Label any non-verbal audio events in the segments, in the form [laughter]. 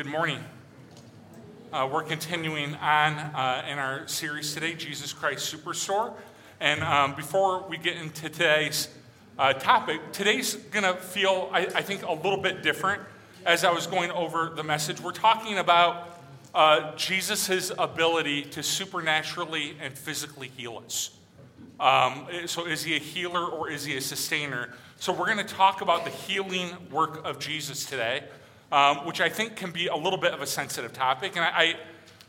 Good morning. Uh, we're continuing on uh, in our series today, Jesus Christ Superstore. And um, before we get into today's uh, topic, today's going to feel, I, I, think, a little bit different as I was going over the message. We're talking about uh, Jesus' ability to supernaturally and physically heal us. Um, so, is he a healer or is he a sustainer? So, we're going to talk about the healing work of Jesus today um, which I think can be a little bit of a sensitive topic. And I, I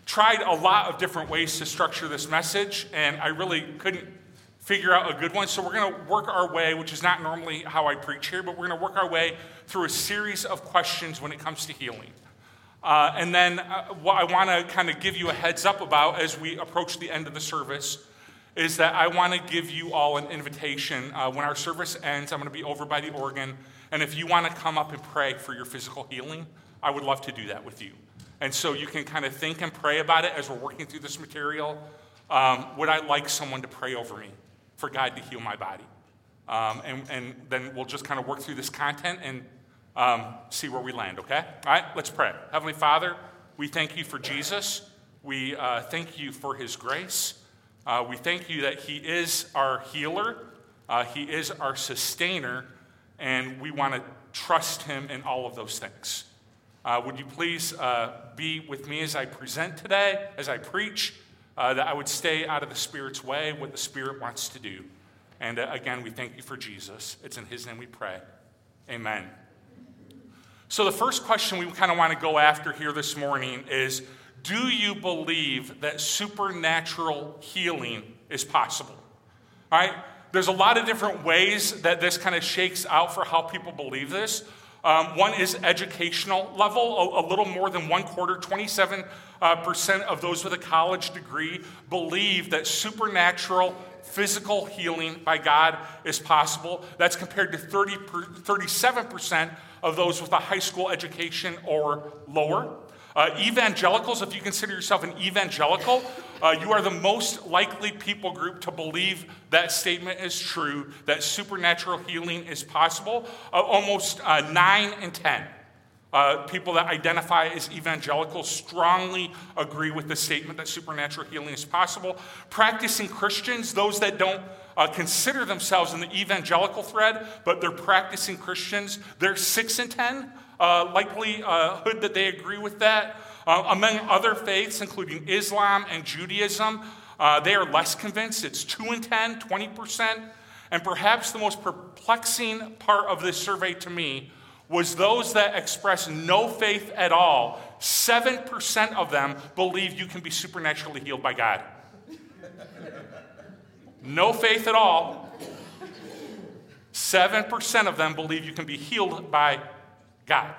tried a lot of different ways to structure this message, and I really couldn't figure out a good one. So we're going to work our way, which is not normally how I preach here, but we're going to work our way through a series of questions when it comes to healing. Uh, and then uh, what I want to kind of give you a heads up about as we approach the end of the service is that I want to give you all an invitation. Uh, when our service ends, I'm going to be over by the organ. And if you want to come up and pray for your physical healing, I would love to do that with you. And so you can kind of think and pray about it as we're working through this material. Um, would I like someone to pray over me for God to heal my body? Um, and, and then we'll just kind of work through this content and um, see where we land, okay? All right, let's pray. Heavenly Father, we thank you for Jesus. We uh, thank you for his grace. Uh, we thank you that he is our healer, uh, he is our sustainer and we want to trust Him in all of those things. Uh, would you please uh, be with me as I present today, as I preach, uh, that I would stay out of the Spirit's way, what the Spirit wants to do. And uh, again, we thank you for Jesus. It's in His name we pray. Amen. So, the first question we kind of want to go after here this morning is Do you believe that supernatural healing is possible? All right? There's a lot of different ways that this kind of shakes out for how people believe this. Um, one is educational level. A, a, little more than one quarter, 27 uh, percent of those with a college degree believe that supernatural physical healing by God is possible. That's compared to 30 per, 37% of those with a high school education or lower. Uh, evangelicals, if you consider yourself an evangelical, uh, you are the most likely people group to believe that statement is true, that supernatural healing is possible. Uh, almost uh, 9 in 10 uh, people that identify as evangelical strongly agree with the statement that supernatural healing is possible. Practicing Christians, those that don't uh, consider themselves in the evangelical thread, but they're practicing Christians, they're 6 in 10 uh, likelihood uh, that they agree with that. Uh, among other faiths, including Islam and Judaism, uh, they are less convinced. It's 2 in 10, 20%. And perhaps the most perplexing part of this survey to me was those that express no faith at all. 7% of them believe you can be supernaturally healed by God. No faith at all. 7% of them believe you can be healed by God.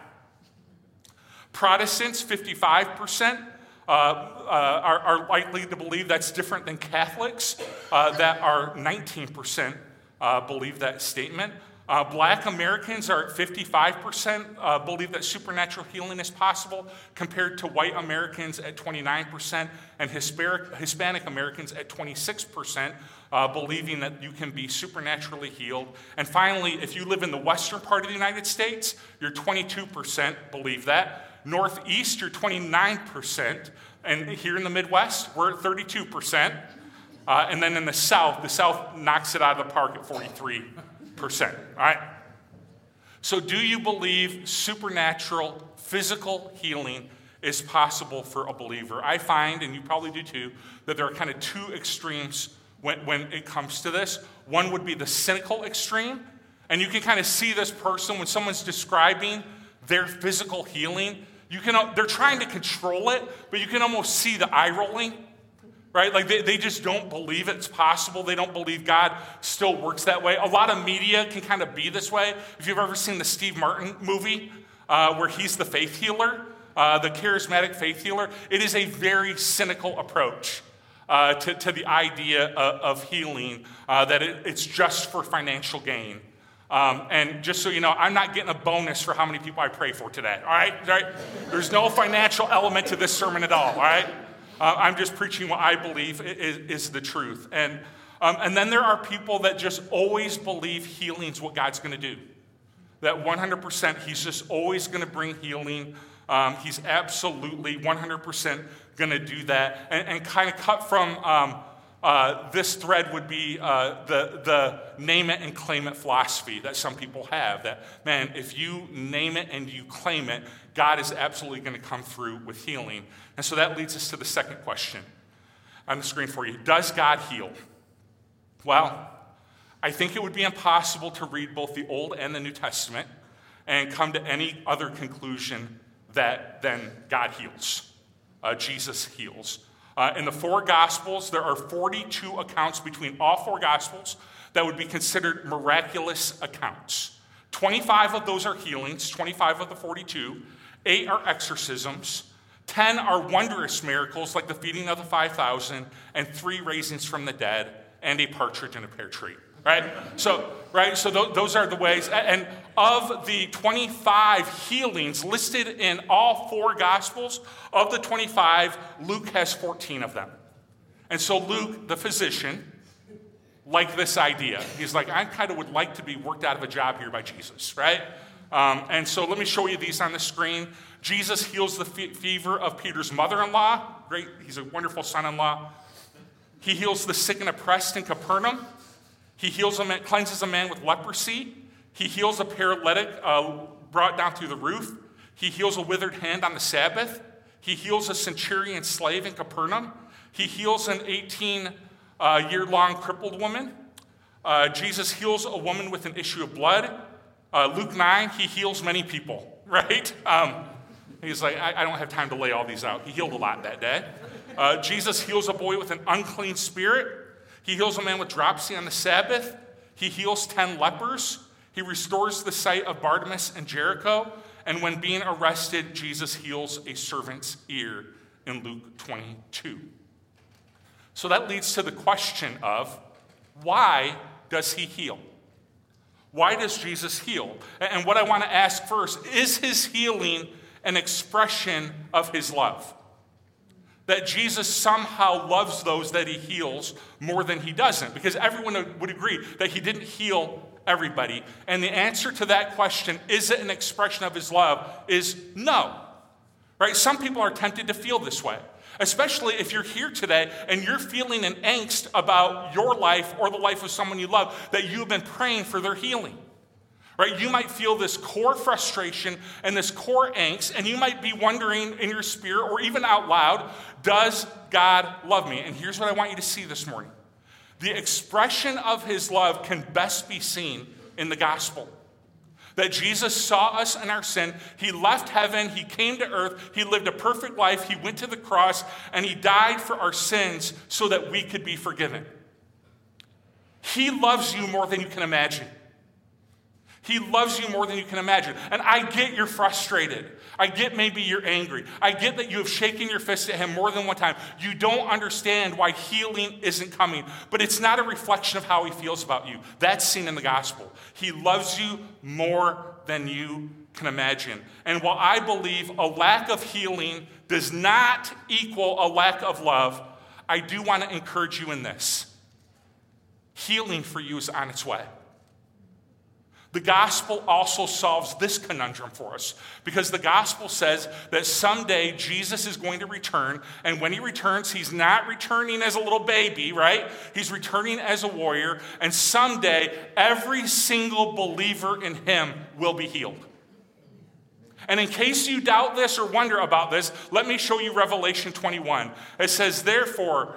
Protestants, 55%. Uh, uh, are, are, likely to believe that's different than Catholics, uh, that are 19% uh, believe that statement. Uh, black Americans are at 55% uh, believe that supernatural healing is possible, compared to white Americans at 29%, and Hispanic, Hispanic Americans at 26%, uh, believing that you can be supernaturally healed. And finally, if you live in the western part of the United States, you're 22% believe that. Northeast, you're 29%. And here in the Midwest, we're at 32%. Uh, and then in the South, the South knocks it out of the park at 43%. All right? So, do you believe supernatural physical healing is possible for a believer? I find, and you probably do too, that there are kind of two extremes when, when it comes to this. One would be the cynical extreme, and you can kind of see this person when someone's describing their physical healing. You can, they're trying to control it, but you can almost see the eye rolling, right? Like they, they just don't believe it's possible. They don't believe God still works that way. A lot of media can kind of be this way. If you've ever seen the Steve Martin movie uh, where he's the faith healer, uh, the charismatic faith healer, it is a very cynical approach uh, to, to, the idea of, of healing, uh, that it, it's just for financial gain. Um, and just so you know, I'm not getting a bonus for how many people I pray for today, all right? All right? There's no financial element to this sermon at all, all right? Uh, I'm just preaching what I believe is, is the truth. And, um, and then there are people that just always believe healing's what God's going to do. That 100%, He's just always going to bring healing. Um, he's absolutely 100% going to do that. And, and kind of cut from um, uh, this thread would be uh, the, the name it and claim it philosophy that some people have. That, man, if you name it and you claim it, God is absolutely going to come through with healing. And so that leads us to the second question on the screen for you Does God heal? Well, I think it would be impossible to read both the Old and the New Testament and come to any other conclusion that then God heals. Uh, Jesus heals. Uh, in the four Gospels, there are 42 accounts between all four Gospels that would be considered miraculous accounts. 25 of those are healings, 25 of the 42. Eight are exorcisms. 10 are wondrous miracles like the feeding of the 5,000, and three raisings from the dead, and a partridge in a pear tree right? So, right, so th- those are the ways. And of the 25 healings listed in all four Gospels, of the 25, Luke has 14 of them. And so Luke, the physician, liked this idea. He's like, I kind of would like to be worked out of a job here by Jesus, right? Um, and so let me show you these on the screen. Jesus heals the fe- fever of Peter's mother in law. Great, he's a wonderful son in law. He heals the sick and oppressed in Capernaum. He heals a man, cleanses a man with leprosy. He heals a paralytic uh, brought down through the roof. He heals a withered hand on the Sabbath. He heals a centurion slave in Capernaum. He heals an 18 uh, year long crippled woman. Uh, Jesus heals a woman with an issue of blood. Uh, Luke 9, he heals many people, [laughs] right? Um, he's like, I, I, don't have time to lay all these out. He healed a lot that day. Uh, Jesus heals a boy with an unclean spirit. He heals a man with dropsy on the Sabbath. He heals 10 lepers. He restores the sight of Bartimaeus and Jericho. And when being arrested, Jesus heals a servant's ear in Luke 22. So that leads to the question of why does he heal? Why does Jesus heal? And what I want to ask first is his healing an expression of his love? that Jesus somehow loves those that he heals more than he doesn't, because everyone would agree that he didn't heal everybody. And the answer to that question, is it an expression of his love, is no. Right? Some people are tempted to feel this way, especially if you're here today and you're feeling an angst about your life or the life of someone you love that you've been praying for their healing. Right? You might feel this core frustration and this core angst, and you might be wondering in your spirit or even out loud, does God love me? And here's what I want you to see this morning the expression of his love can best be seen in the gospel. That Jesus saw us in our sin. He left heaven. He came to earth. He lived a perfect life. He went to the cross and he died for our sins so that we could be forgiven. He loves you more than you can imagine. He loves you more than you can imagine. And I get you're frustrated. I get maybe you're angry. I get that you have shaken your fist at him more than one time. You don't understand why healing isn't coming, but it's not a reflection of how he feels about you. That's seen in the gospel. He loves you more than you can imagine. And while I believe a lack of healing does not equal a lack of love, I do want to encourage you in this. Healing for you is on its way. The gospel also solves this conundrum for us because the gospel says that someday Jesus is going to return, and when he returns, he's not returning as a little baby, right? He's returning as a warrior, and someday every single believer in him will be healed. And in case you doubt this or wonder about this, let me show you Revelation 21. It says, Therefore,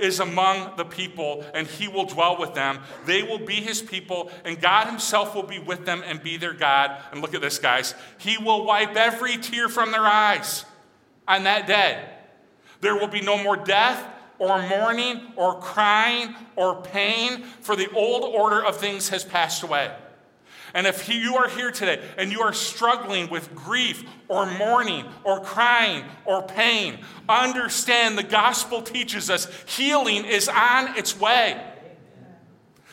is among the people, and he will dwell with them. They will be his people, and God himself will be with them and be their God. And look at this, guys. He will wipe every tear from their eyes on that day. There will be no more death or mourning or crying or pain, for the old order of things has passed away. And if you are here today and you are struggling with grief or mourning or crying or pain, understand the gospel teaches us healing is on its way.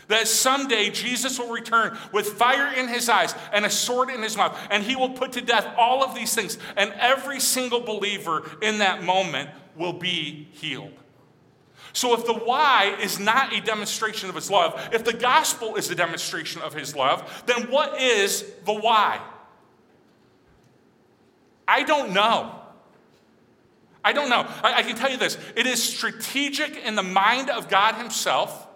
That someday Jesus will return with fire in his eyes and a sword in his mouth, and he will put to death all of these things. And every single believer in that moment will be healed. So, if the why is not a demonstration of his love, if the gospel is a demonstration of his love, then what is the why? I don't know. I don't know. I, I, can tell you this it is strategic in the mind of God Himself,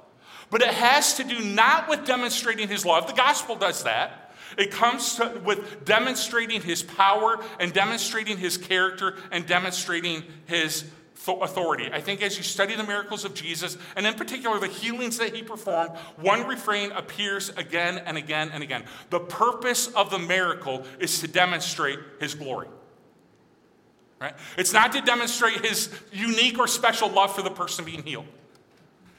but it has to do not with demonstrating His love. The gospel does that. It comes to, with demonstrating His power and demonstrating His character and demonstrating His authority. I think as you study the miracles of Jesus, and in particular the healings that he performed, one refrain appears again and again and again. The purpose of the miracle is to demonstrate his glory. Right? It's not to demonstrate his unique or special love for the person being healed.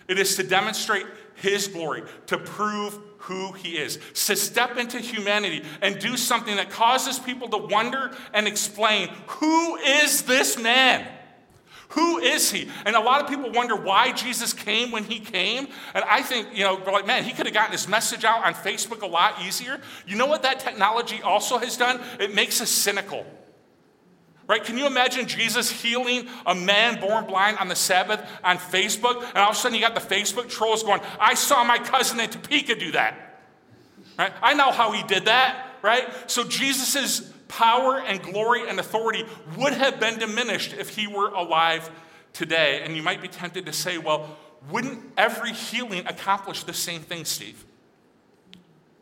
It is to demonstrate his glory, to prove who he is, to step into humanity and do something that causes people to wonder and explain who is this man? Who is he? And a lot of people wonder why Jesus came when he came. And I think, you know, like, man, he could have gotten his message out on Facebook a lot easier. You know what that technology also has done? It makes us cynical. Right? Can you imagine Jesus healing a man born blind on the Sabbath on Facebook? And all of a sudden you got the Facebook trolls going, I saw my cousin in Topeka do that. Right? I know how he did that, right? So Jesus' power and glory and authority would have been diminished if he were alive today. And you might be tempted to say, well, wouldn't every healing accomplish the same thing, Steve?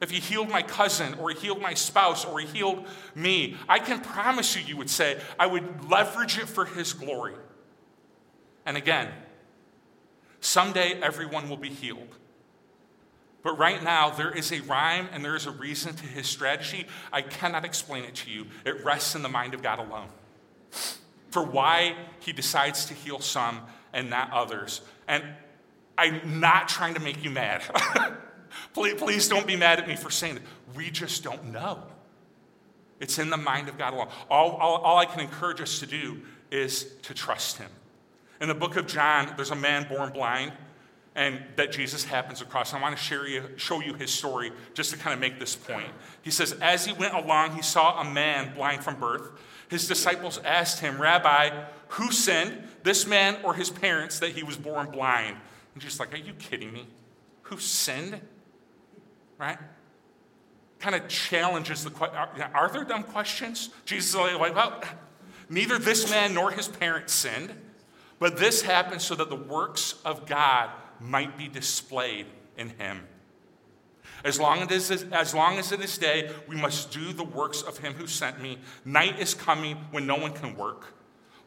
If he healed my cousin, or he healed my spouse, or he healed me, I can promise you, you would say, I would leverage it for his glory. And again, someday everyone will be healed. But right now, there is a rhyme and there is a reason to his strategy. I cannot explain it to you. It rests in the mind of God alone. For why he decides to heal some and not others. And I'm not trying to make you mad. [laughs] please, please don't be mad at me for saying it. We just don't know. It's in the mind of God alone. All, all, all I can encourage us to do is to trust him. In the book of John, there's a man born blind and that Jesus happens across. I want to share you, show you his story just to kind of make this point. He says, As he went along, he saw a man blind from birth. His disciples asked him, Rabbi, who sinned, this man or his parents, that he was born blind? And Jesus like, Are you kidding me? Who sinned? Right? Kind of challenges the question. Are, are there dumb questions? Jesus is like, Well, neither this man nor his parents sinned, but this happened so that the works of God might be displayed in him. As long as, as long as it is day, we must do the works of him who sent me. Night is coming when no one can work.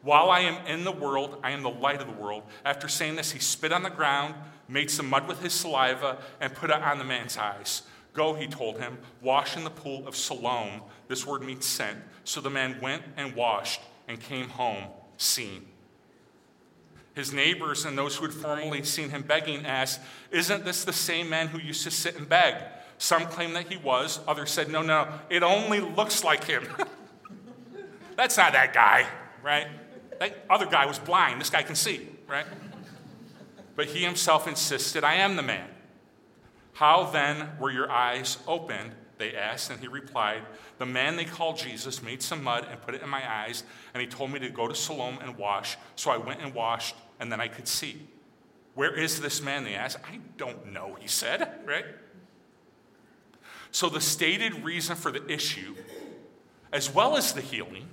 While I am in the world, I am the light of the world. After saying this, he spit on the ground, made some mud with his saliva, and put it on the man's eyes. Go, he told him, wash in the pool of Siloam. This word means sent. So the man went and washed and came home seeing. His neighbors and those who had formerly seen him begging asked, Isn't this the same man who used to sit and beg? Some claimed that he was, others said, No, no, it only looks like him. [laughs] That's not that guy, right? That other guy was blind. This guy can see, right? But he himself insisted, I am the man. How then were your eyes opened? They asked, and he replied, The man they called Jesus made some mud and put it in my eyes, and he told me to go to Siloam and wash. So I went and washed, and then I could see. Where is this man? They asked. I don't know, he said, right? So the stated reason for the issue, as well as the healing,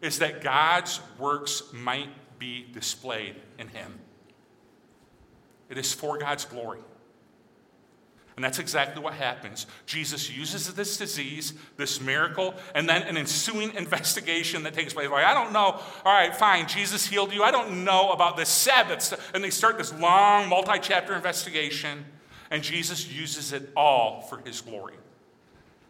is that God's works might be displayed in him. It is for God's glory. And that's exactly what happens. Jesus uses this disease, this miracle, and then an ensuing investigation that takes place. Like, I don't know. All right, fine. Jesus healed you. I don't know about this Sabbath. And they start this long, multi chapter investigation, and Jesus uses it all for his glory.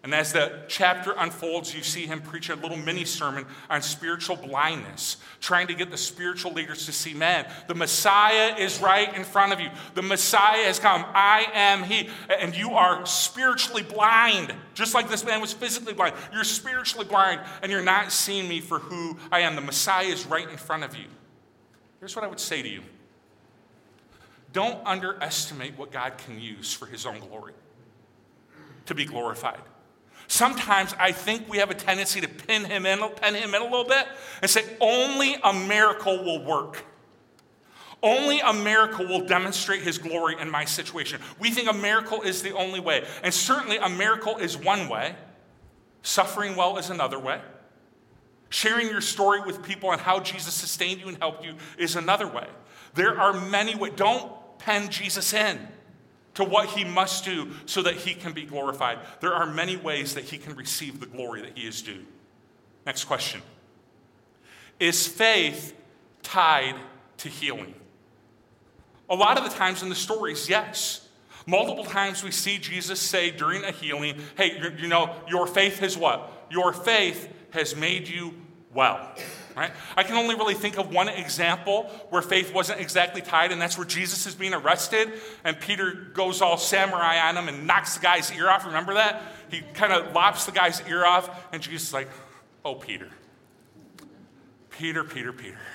And as the chapter unfolds, you see him preach a little mini sermon on spiritual blindness, trying to get the spiritual leaders to see man, the Messiah is right in front of you. The Messiah has come. I am he. And you are spiritually blind, just like this man was physically blind. You're spiritually blind, and you're not seeing me for who I am. The Messiah is right in front of you. Here's what I would say to you don't underestimate what God can use for his own glory to be glorified. Sometimes I think we have a tendency to pin him in, pin him in a little bit and say, only a miracle will work. Only a miracle will demonstrate his glory in my situation. We think a miracle is the only way. And certainly a miracle is one way, suffering well is another way. Sharing your story with people and how Jesus sustained you and helped you is another way. There are many ways. Don't pen Jesus in to what he must do so that he can be glorified. There are many ways that he can receive the glory that he is due. Next question Is faith tied to healing? A lot of the times in the stories, yes. Multiple times we see Jesus say during a healing, hey, you know, your faith has what? Your faith has made you well. Right? I can only really think of one example where faith wasn't exactly tied, and that's where Jesus is being arrested, and Peter goes all samurai on him and knocks the guy's ear off. Remember that? He kind of lops the guy's ear off, and Jesus is like, Oh, Peter. Peter, Peter, Peter. [laughs]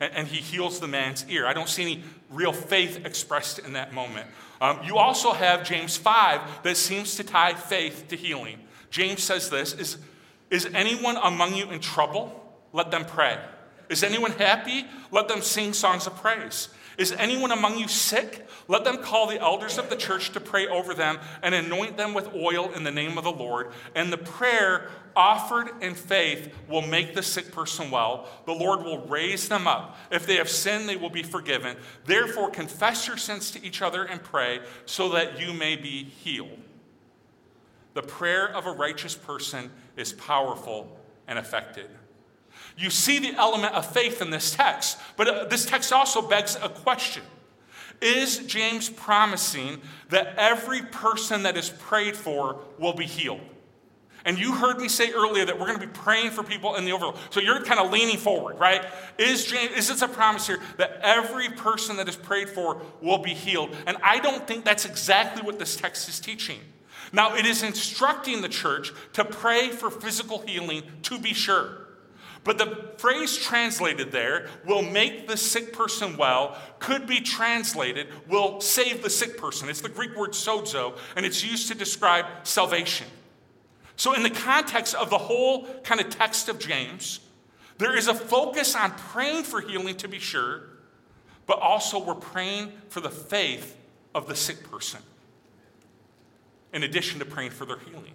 And, he heals the man's ear. I don't see any real faith expressed in that moment. Um, you also have James 5 that seems to tie faith to healing. James says this is, is anyone among you in trouble? Let them pray. Is anyone happy? Let them sing songs of praise. Is anyone among you sick? Let them call the elders of the church to pray over them and anoint them with oil in the name of the Lord. And the prayer offered in faith will make the sick person well. The Lord will raise them up. If they have sinned, they will be forgiven. Therefore, confess your sins to each other and pray so that you may be healed. The prayer of a righteous person is powerful and effective. You see the element of faith in this text, but uh, this text also begs a question. Is James promising that every person that is prayed for will be healed? And you heard me say earlier that we're going to be praying for people in the overflow. So you're kind of leaning forward, right? Is James is this a promise here that every person that is prayed for will be healed? And I don't think that's exactly what this text is teaching. Now, it is instructing the church to pray for physical healing to be sure. But the phrase translated there, will make the sick person well, could be translated, will save the sick person. It's the Greek word sozo, and it's used to describe salvation. So, in the context of the whole kind of text of James, there is a focus on praying for healing to be sure, but also we're praying for the faith of the sick person, in addition to praying for their healing.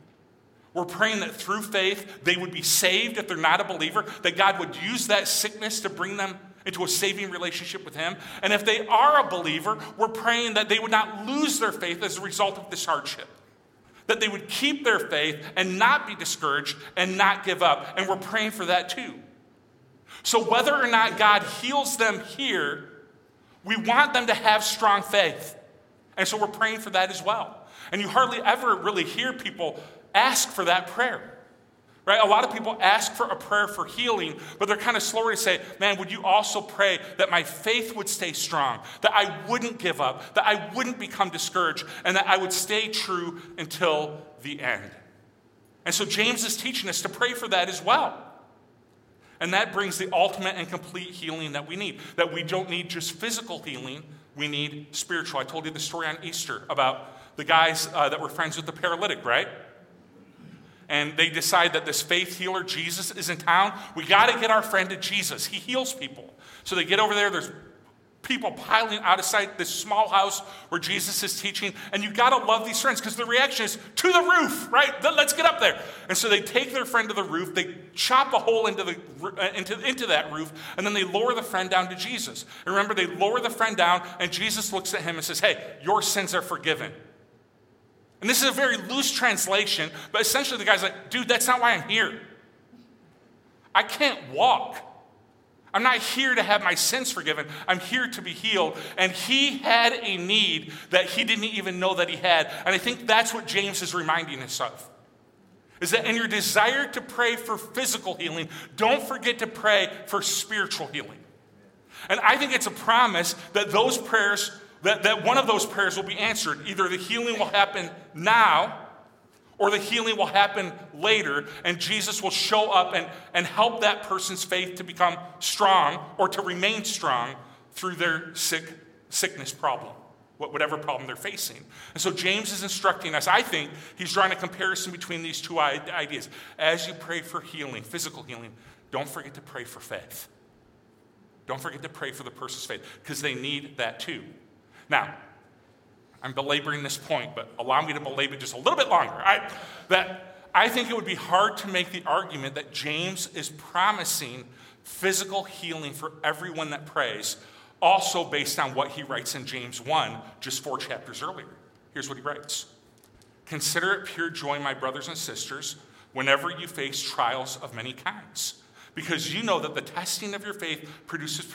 We're praying that through faith they would be saved if they're not a believer, that God would use that sickness to bring them into a saving relationship with Him. And if they are a believer, we're praying that they would not lose their faith as a result of this hardship. That they would keep their faith and not be discouraged and not give up. And we're praying for that too. So, whether or not God heals them here, we want them to have strong faith. And so we're praying for that as well. And you hardly ever really hear people ask for that prayer. Right? A lot of people ask for a prayer for healing, but they're kind of slower to say, Man, would you also pray that my faith would stay strong, that I wouldn't give up, that I wouldn't become discouraged, and that I would stay true until the end? And so James is teaching us to pray for that as well. And that brings the ultimate and complete healing that we need. That we don't need just physical healing, we need spiritual. I told you the story on Easter about the guys uh, that were friends with the paralytic, right? And they decide that this faith healer, Jesus, is in town. We got to get our friend to Jesus. He heals people. So they get over there. There's people piling out of sight, this small house where Jesus is teaching. And you got to love these friends because the reaction is to the roof, right? Let's get up there. And so they take their friend to the roof. They chop a hole into, the, uh, into, into that roof, and then they lower the friend down to Jesus. And remember, they lower the friend down, and Jesus looks at him and says, Hey, your sins are forgiven. And this is a very loose translation, but essentially the guy's like, dude, that's not why I'm here. I can't walk. I'm not here to have my sins forgiven. I'm here to be healed. And he had a need that he didn't even know that he had. And I think that's what James is reminding us of. Is that in your desire to pray for physical healing, don't forget to pray for spiritual healing. And I think it's a promise that those prayers that, that one of those prayers will be answered. Either the healing will happen now or the healing will happen later, and Jesus will show up and, and help that person's faith to become strong or to remain strong through their sick sickness problem, whatever problem they're facing. And so James is instructing us, I think he's drawing a comparison between these two ideas. As you pray for healing, physical healing, don't forget to pray for faith. Don't forget to pray for the person's faith because they need that too. Now, I'm belaboring this point, but allow me to belabor just a little bit longer. I, that I think it would be hard to make the argument that James is promising physical healing for everyone that prays, also based on what he writes in James 1, just four chapters earlier. Here's what he writes Consider it pure joy, my brothers and sisters, whenever you face trials of many kinds because you know that the testing of your faith produces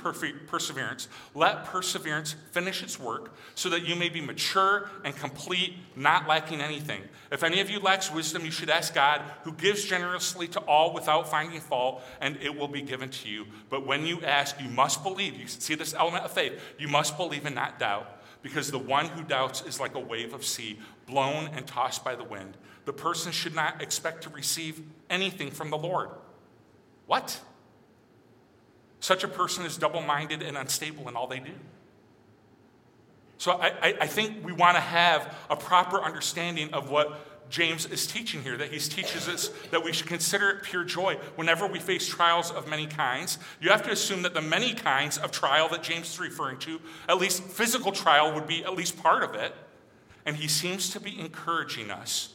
perseverance. Let perseverance finish its work so that you may be mature and complete, not lacking anything. If any of you lacks wisdom, you should ask God, who gives generously to all without finding fault, and it will be given to you. But when you ask, you must believe. You see this element of faith. You must believe and not doubt. Because the one who doubts is like a wave of sea, blown and tossed by the wind. The person should not expect to receive anything from the Lord. What? Such a person is double minded and unstable in all they do. So I, I, think we want to have a proper understanding of what James is teaching here, that he teaches us that we should consider it pure joy whenever we face trials of many kinds. You have to assume that the many kinds of trial that James is referring to, at least physical trial, would be at least part of it. And he seems to be encouraging us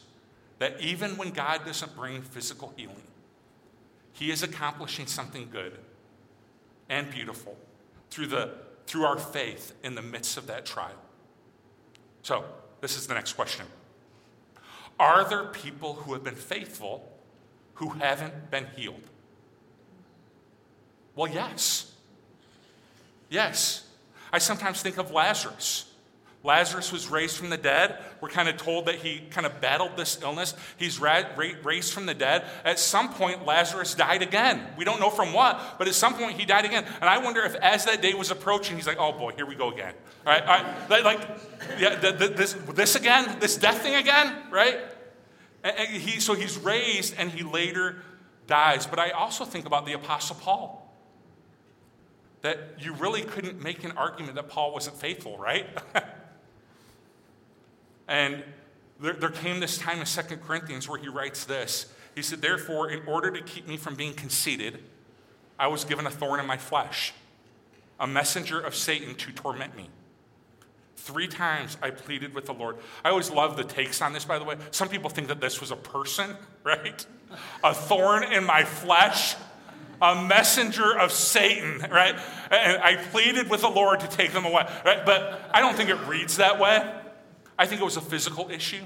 that even when God doesn't bring physical healing, he is accomplishing something good and beautiful through, the, through our faith in the midst of that trial. So, this is the next question Are there people who have been faithful who haven't been healed? Well, yes. Yes. I sometimes think of Lazarus. Lazarus was raised from the dead. We're kind of told that he kind of battled this illness. He's ra- ra- raised from the dead. At some point, Lazarus died again. We don't know from what, but at some point, he died again. And I wonder if, as that day was approaching, he's like, oh boy, here we go again. Right? All right? Like, yeah, the, the, this, this again? This death thing again? Right? And, and he, so he's raised and he later dies. But I also think about the Apostle Paul that you really couldn't make an argument that Paul wasn't faithful, right? [laughs] And there, there came this time in Second Corinthians where he writes this. He said, Therefore, in order to keep me from being conceited, I was given a thorn in my flesh, a messenger of Satan to torment me. Three times I pleaded with the Lord. I always love the takes on this, by the way. Some people think that this was a person, [laughs] right? A thorn in my flesh, a messenger of Satan, right? And I pleaded with the Lord to take them away, right? But I don't think it reads that way. I think it was a physical issue.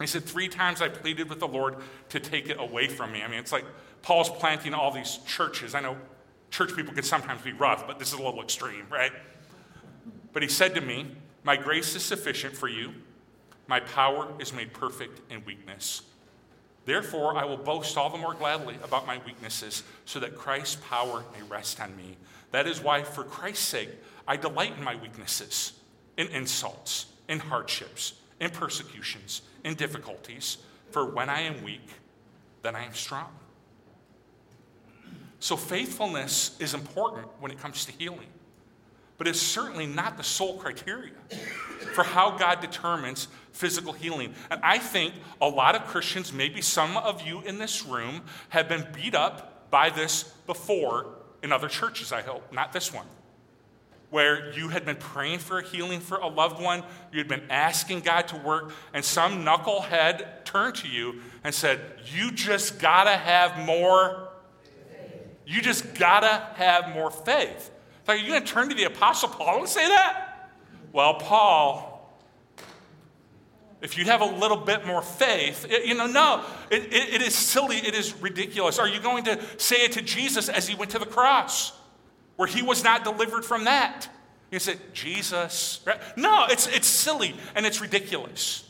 He said, Three times I pleaded with the Lord to take it away from me. I mean, it's like Paul's planting all these churches. I know church people can sometimes be rough, but this is a little extreme, right? But he said to me, My grace is sufficient for you. My power is made perfect in weakness. Therefore, I will boast all the more gladly about my weaknesses, so that Christ's power may rest on me. That is why, for Christ's sake, I delight in my weaknesses, in insults in hardships, in persecutions, in difficulties. For when I am weak, then I am strong. So, faithfulness is important when it comes to healing, but it's certainly not the sole criteria for how God determines physical healing. And I think a lot of Christians, maybe some of you in this room, have been beat up by this before in other churches, I hope, not this one where you had been praying for a healing for a loved one, you had been asking God to work, and some knucklehead turned to you and said, You just gotta have more. You just gotta have more faith. So are you gonna turn to the Apostle Paul and say that? Well, Paul, if you'd have a little bit more faith, it, you know, no, it, it, it is silly, it is ridiculous. Are you going to say it to Jesus as he went to the cross? Where he was not delivered from that. You said, Jesus. No, it's, it's silly and it's ridiculous.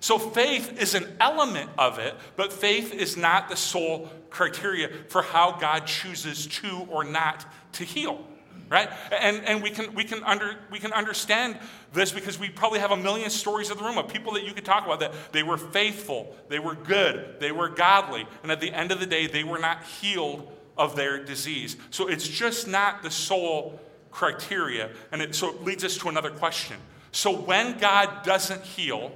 So faith is an element of it, but faith is not the sole criteria for how God chooses to or not to heal. Right? And, and we, can, we, can under, we can understand this because we probably have a million stories in the room of people that you could talk about that they were faithful, they were good, they were godly, and at the end of the day, they were not healed of their disease. So it's just not the sole criteria. And it, so it leads us to another question. So when God doesn't heal,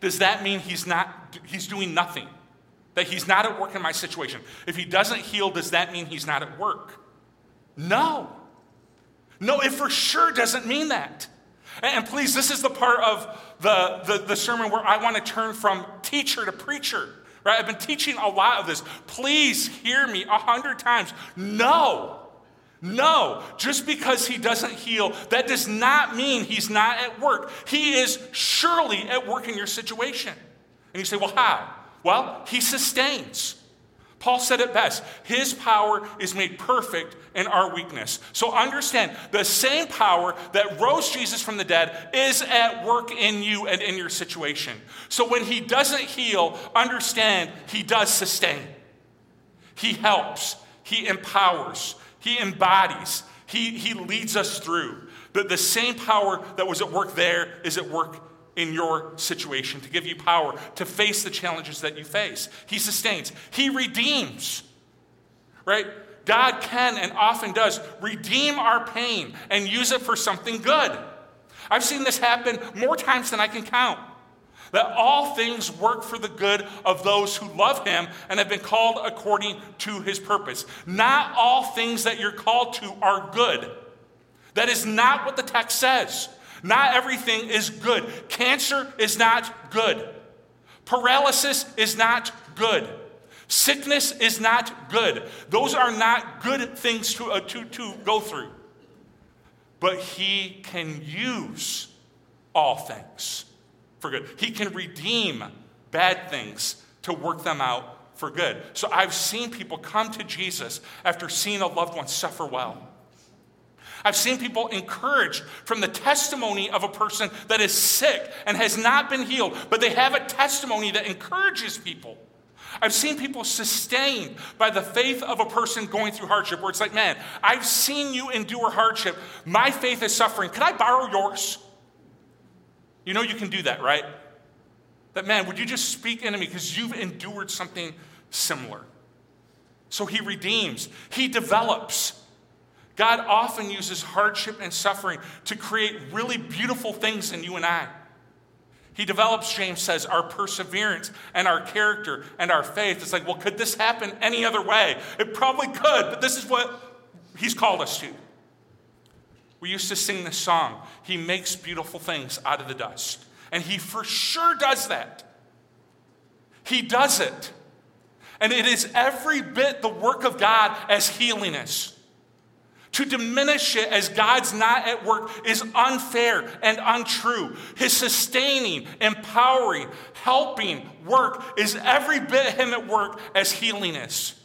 does that mean he's not he's doing nothing? That he's not at work in my situation? If he doesn't heal, does that mean he's not at work? No. No, it for sure doesn't mean that. And please, this is the part of the, the, the sermon where I want to turn from teacher to preacher. Right? I've been teaching a lot of this. Please hear me a hundred times. No. No, just because he doesn't heal, that does not mean he's not at work. He is surely at work in your situation. And you say, well, how? Well, he sustains. Paul said it best His power is made perfect in our weakness. So understand the same power that rose Jesus from the dead is at work in you and in your situation. So when He doesn't heal, understand He does sustain. He helps, He empowers, He embodies, He, he leads us through. But the same power that was at work there is at work in your situation, to give you power to face the challenges that you face. He sustains, He redeems, right? God can and often does redeem our pain and use it for something good. I've seen this happen more times than I can count. That all things work for the good of those who love him and have been called according to his purpose. Not all things that you're called to are good. That is not what the text says. Not everything is good. Cancer is not good. Paralysis is not good. Sickness is not good. Those are not good things to, uh, to, to go through. But He can use all things for good. He can redeem bad things to work them out for good. So I've seen people come to Jesus after seeing a loved one suffer well. I've seen people encouraged from the testimony of a person that is sick and has not been healed, but they have a testimony that encourages people. I've seen people sustained by the faith of a person going through hardship where it's like, man, I've seen you endure hardship. My faith is suffering. Can I borrow yours? You know you can do that, right? That, man, would you just speak into me because you've endured something similar? So he redeems, he develops. God often uses hardship and suffering to create really beautiful things in you and I. He develops, James says, our perseverance and our character and our faith. It's like, well, could this happen any other way? It probably could, but this is what he's called us to. We used to sing this song He makes beautiful things out of the dust. And he for sure does that. He does it. And it is every bit the work of God as healing us. To diminish it as God's not at work is unfair and untrue. His sustaining, empowering, helping work is every bit Him at work as healing is.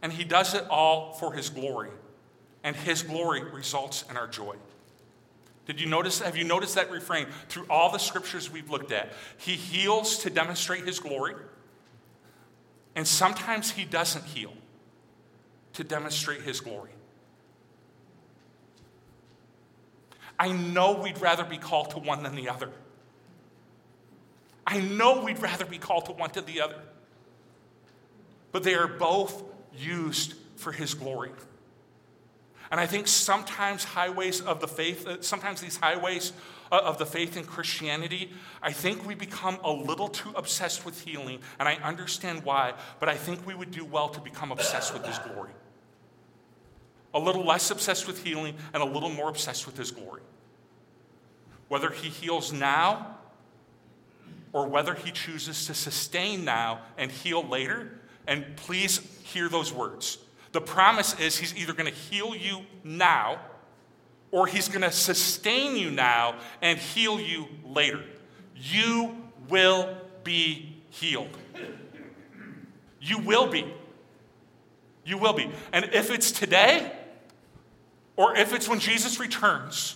And He does it all for His glory. And His glory results in our joy. Did you notice? Have you noticed that refrain through all the scriptures we've looked at? He heals to demonstrate His glory, and sometimes He doesn't heal to demonstrate his glory. I know we'd rather be called to one than the other. I know we'd rather be called to one than the other. But they are both used for his glory. And I think sometimes highways of the faith, uh, sometimes these highways uh, of the faith in Christianity, I think we become a little too obsessed with healing. And I understand why, but I think we would do well to become obsessed with his glory a little less obsessed with healing, and a little more obsessed with his glory. Whether he heals now or whether he chooses to sustain now and heal later, and please hear those words. The promise is he's either going to heal you now or he's going to sustain you now and heal you later. You will be healed. You will be. You will be. And if it's today, or if it's when Jesus returns,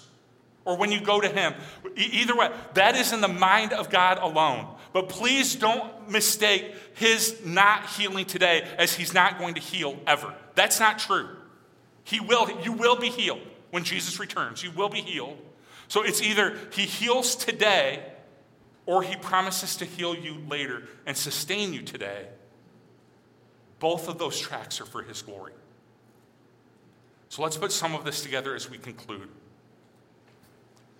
or when you go to Him, either way, that is in the mind of God alone. But please don't mistake His not healing today as He's not going to heal ever. That's not true. He will, you will be healed when Jesus returns. You will be healed. So it's either He heals today or He promises to heal you later and sustain you today. Both of those tracks are for His glory. So let's put some of this together as we conclude.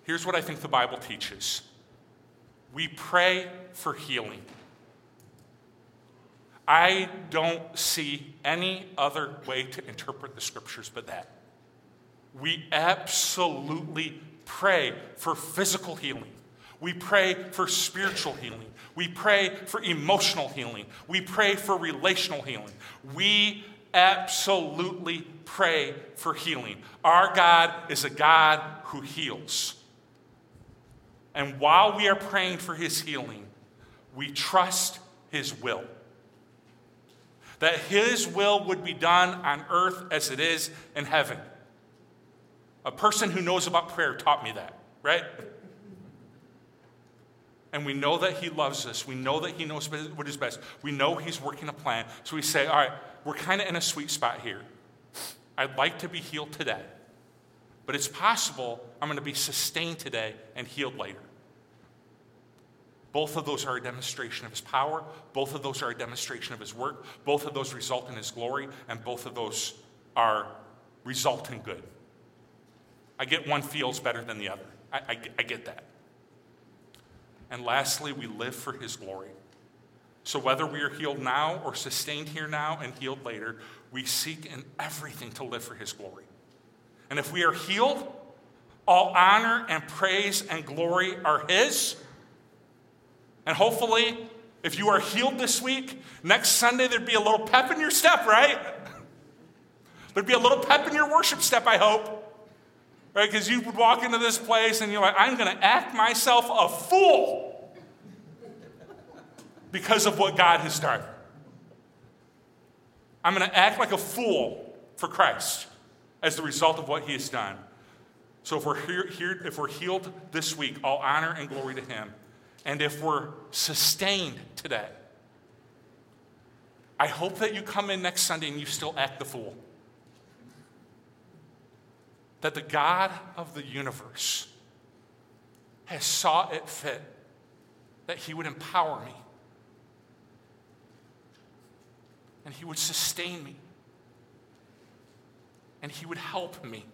Here's what I think the Bible teaches we pray for healing. I don't see any other way to interpret the scriptures but that. We absolutely pray for physical healing. We pray for spiritual healing. We pray for emotional healing. We pray for relational healing. We absolutely pray for healing. Our God is a God who heals. And while we are praying for his healing, we trust his will. That his will would be done on earth as it is in heaven. A person who knows about prayer taught me that, right? And we know that he loves us. We know that he knows what is best. We know he's working a plan. So we say, all right, we're kind of in a sweet spot here. I'd like to be healed today, but it's possible I'm going to be sustained today and healed later. Both of those are a demonstration of his power. Both of those are a demonstration of his work. Both of those result in his glory, and both of those are result in good. I get one feels better than the other. I, I, I get that. And lastly, we live for his glory. So whether we are healed now or sustained here now and healed later, we seek in everything to live for his glory. And if we are healed, all honor and praise and glory are his. And hopefully, if you are healed this week, next Sunday there'd be a little pep in your step, right? [laughs] There'd be a little pep in your worship step, I hope. Right? Because you would walk into this place and you're like, I'm going to act myself a fool because of what God has done. I'm going to act like a fool for Christ as the result of what he has done. So if we're here, here, if we're healed this week, all honor and glory to him. And if we're sustained today, I hope that you come in next Sunday and you still act the fool. That the God of the universe has saw it fit that he would empower me and he would sustain me and he would help me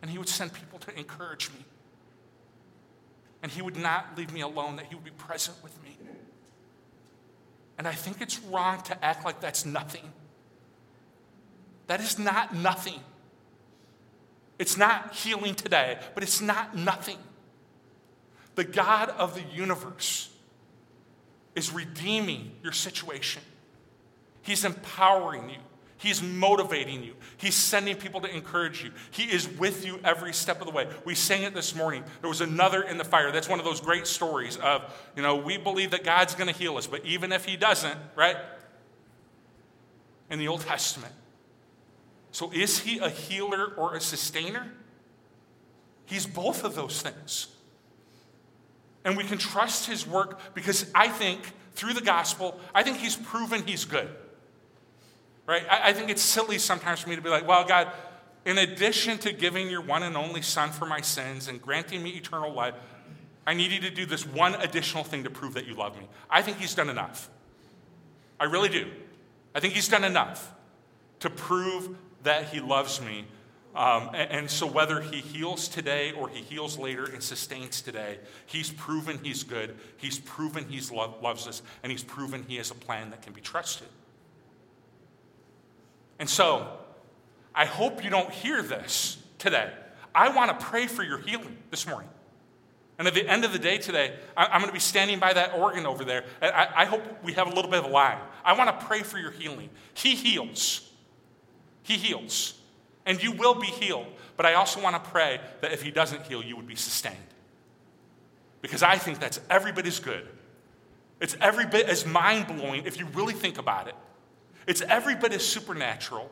and he would send people to encourage me and He would not leave me alone, that He would be present with me. And I think it's wrong to act like that's nothing. That is not nothing. It's not healing today, but it's not nothing. The God of the universe is redeeming your situation, He's empowering you. He's motivating you. He's sending people to encourage you. He is with you every step of the way. We sang it this morning. There was another in the fire. That's one of those great stories of, you know, we believe that God's going to heal us, but even if He doesn't, right? In the Old Testament. So is He a healer or a sustainer? He's both of those things. And we can trust His work because I think through the gospel, I think He's proven He's good right? I, I think it's silly sometimes for me to be like, well, God, in addition to giving your one and only Son for my sins and granting me eternal life, I need you to do this one additional thing to prove that you love me. I think He's done enough. I really do. I think He's done enough to prove that He loves me. Um, and, and, so, whether He heals today or He heals later and sustains today, He's proven He's good. He's proven He lo- loves us, and He's proven He has a plan that can be trusted. And so, I hope you don't hear this today. I want to pray for your healing this morning. And at the end of the day today, I'm going to be standing by that organ over there. I hope we have a little bit of a line. I want to pray for your healing. He heals. He heals. And you will be healed. But I also want to pray that if He doesn't heal, you would be sustained. Because I think that's every bit as good. It's every bit as mind blowing if you really think about it. It's every bit as supernatural,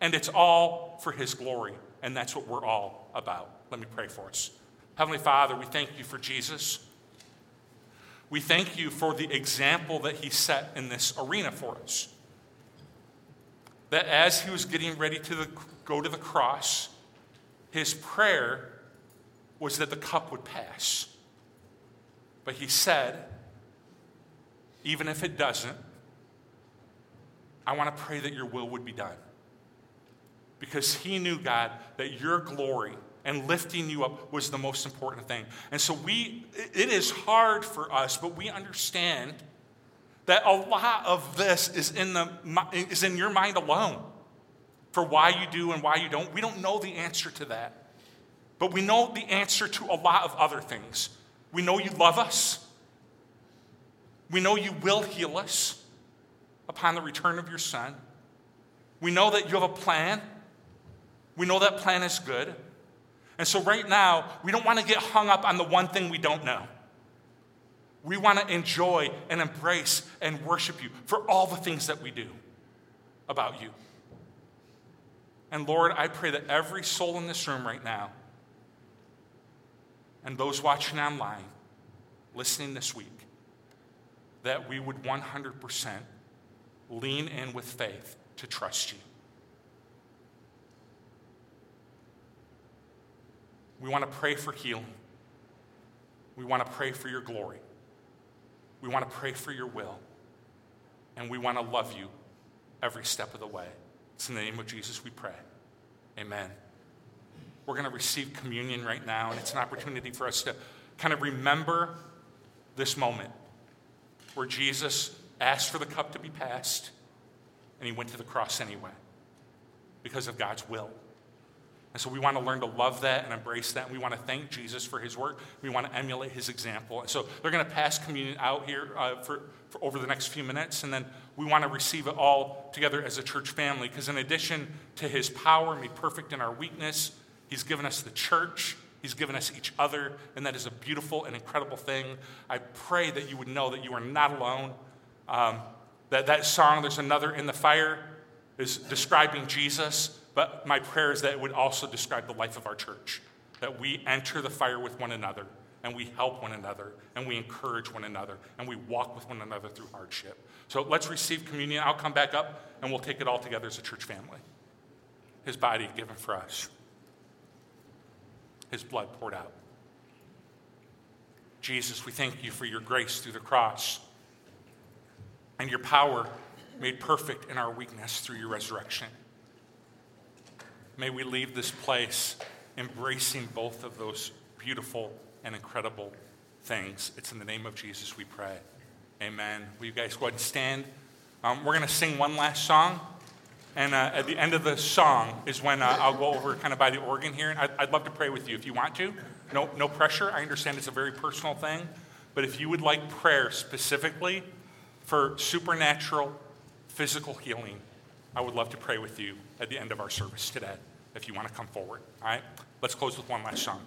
and it's all for His glory, and that's what we're all about. Let me pray for us. Heavenly Father, we thank you for Jesus. We thank you for the example that He set in this arena for us. That as He was getting ready to the, go to the cross, His prayer was that the cup would pass. But He said, even if it doesn't, I want to pray that your will would be done. because he knew, God, that your glory and lifting you up was the most important thing. And so we, it is hard for us, but we understand that a lot of this is in, the, is in your mind alone for why you do and why you don't. We don't know the answer to that. But we know the answer to a lot of other things. We know you love us. We know you will heal us upon the return of your Son. We know that you have a plan. We know that plan is good. And so, right now, we don't want to get hung up on the one thing we don't know. We want to enjoy and embrace and worship you for all the things that we do about you. And Lord, I pray that every soul in this room right now and those watching online, listening this week, that we would 100% lean in with faith to trust you. We want to pray for healing. We want to pray for your glory. We want to pray for your will. And we want to love you every step of the way. It's in the name of Jesus we pray. Amen. We're going to receive communion right now, and it's an opportunity for us to kind of remember this moment where Jesus asked for the cup to be passed, and he went to the cross anyway because of God's will. And so we want to learn to love that and embrace that. And we want to thank Jesus for his work. We want to emulate his example. And so they're going to pass communion out here uh, for, for over the next few minutes. And then we want to receive it all together as a church family. Because in addition to his power made perfect in our weakness, he's given us the church. He's given us each other, and that is a beautiful and incredible thing. I pray that you would know that you are not alone. Um, that that song, There's Another in the Fire, is describing Jesus but my prayer is that it would also describe the life of our church, that we enter the fire with one another, and we help one another, and we encourage one another, and we walk with one another through hardship. So let's receive communion. I'll come back up, and we'll take it all together as a church family. His body given for us, His blood poured out. Jesus, we thank you for your grace through the cross and your power made perfect in our weakness through your resurrection. May we leave this place embracing both of those beautiful and incredible things. It's in the name of Jesus we pray. Amen. Will you guys go ahead and stand? Um, we're going to sing one last song. And uh, at the end of the song is when uh, I'll go over kind of by the organ here. And I'd, I'd love to pray with you if you want to. No, no pressure. I understand it's a very personal thing. But if you would like prayer specifically for supernatural physical healing, I would love to pray with you at the end of our service today if you want to come forward. All right? Let's close with one last song.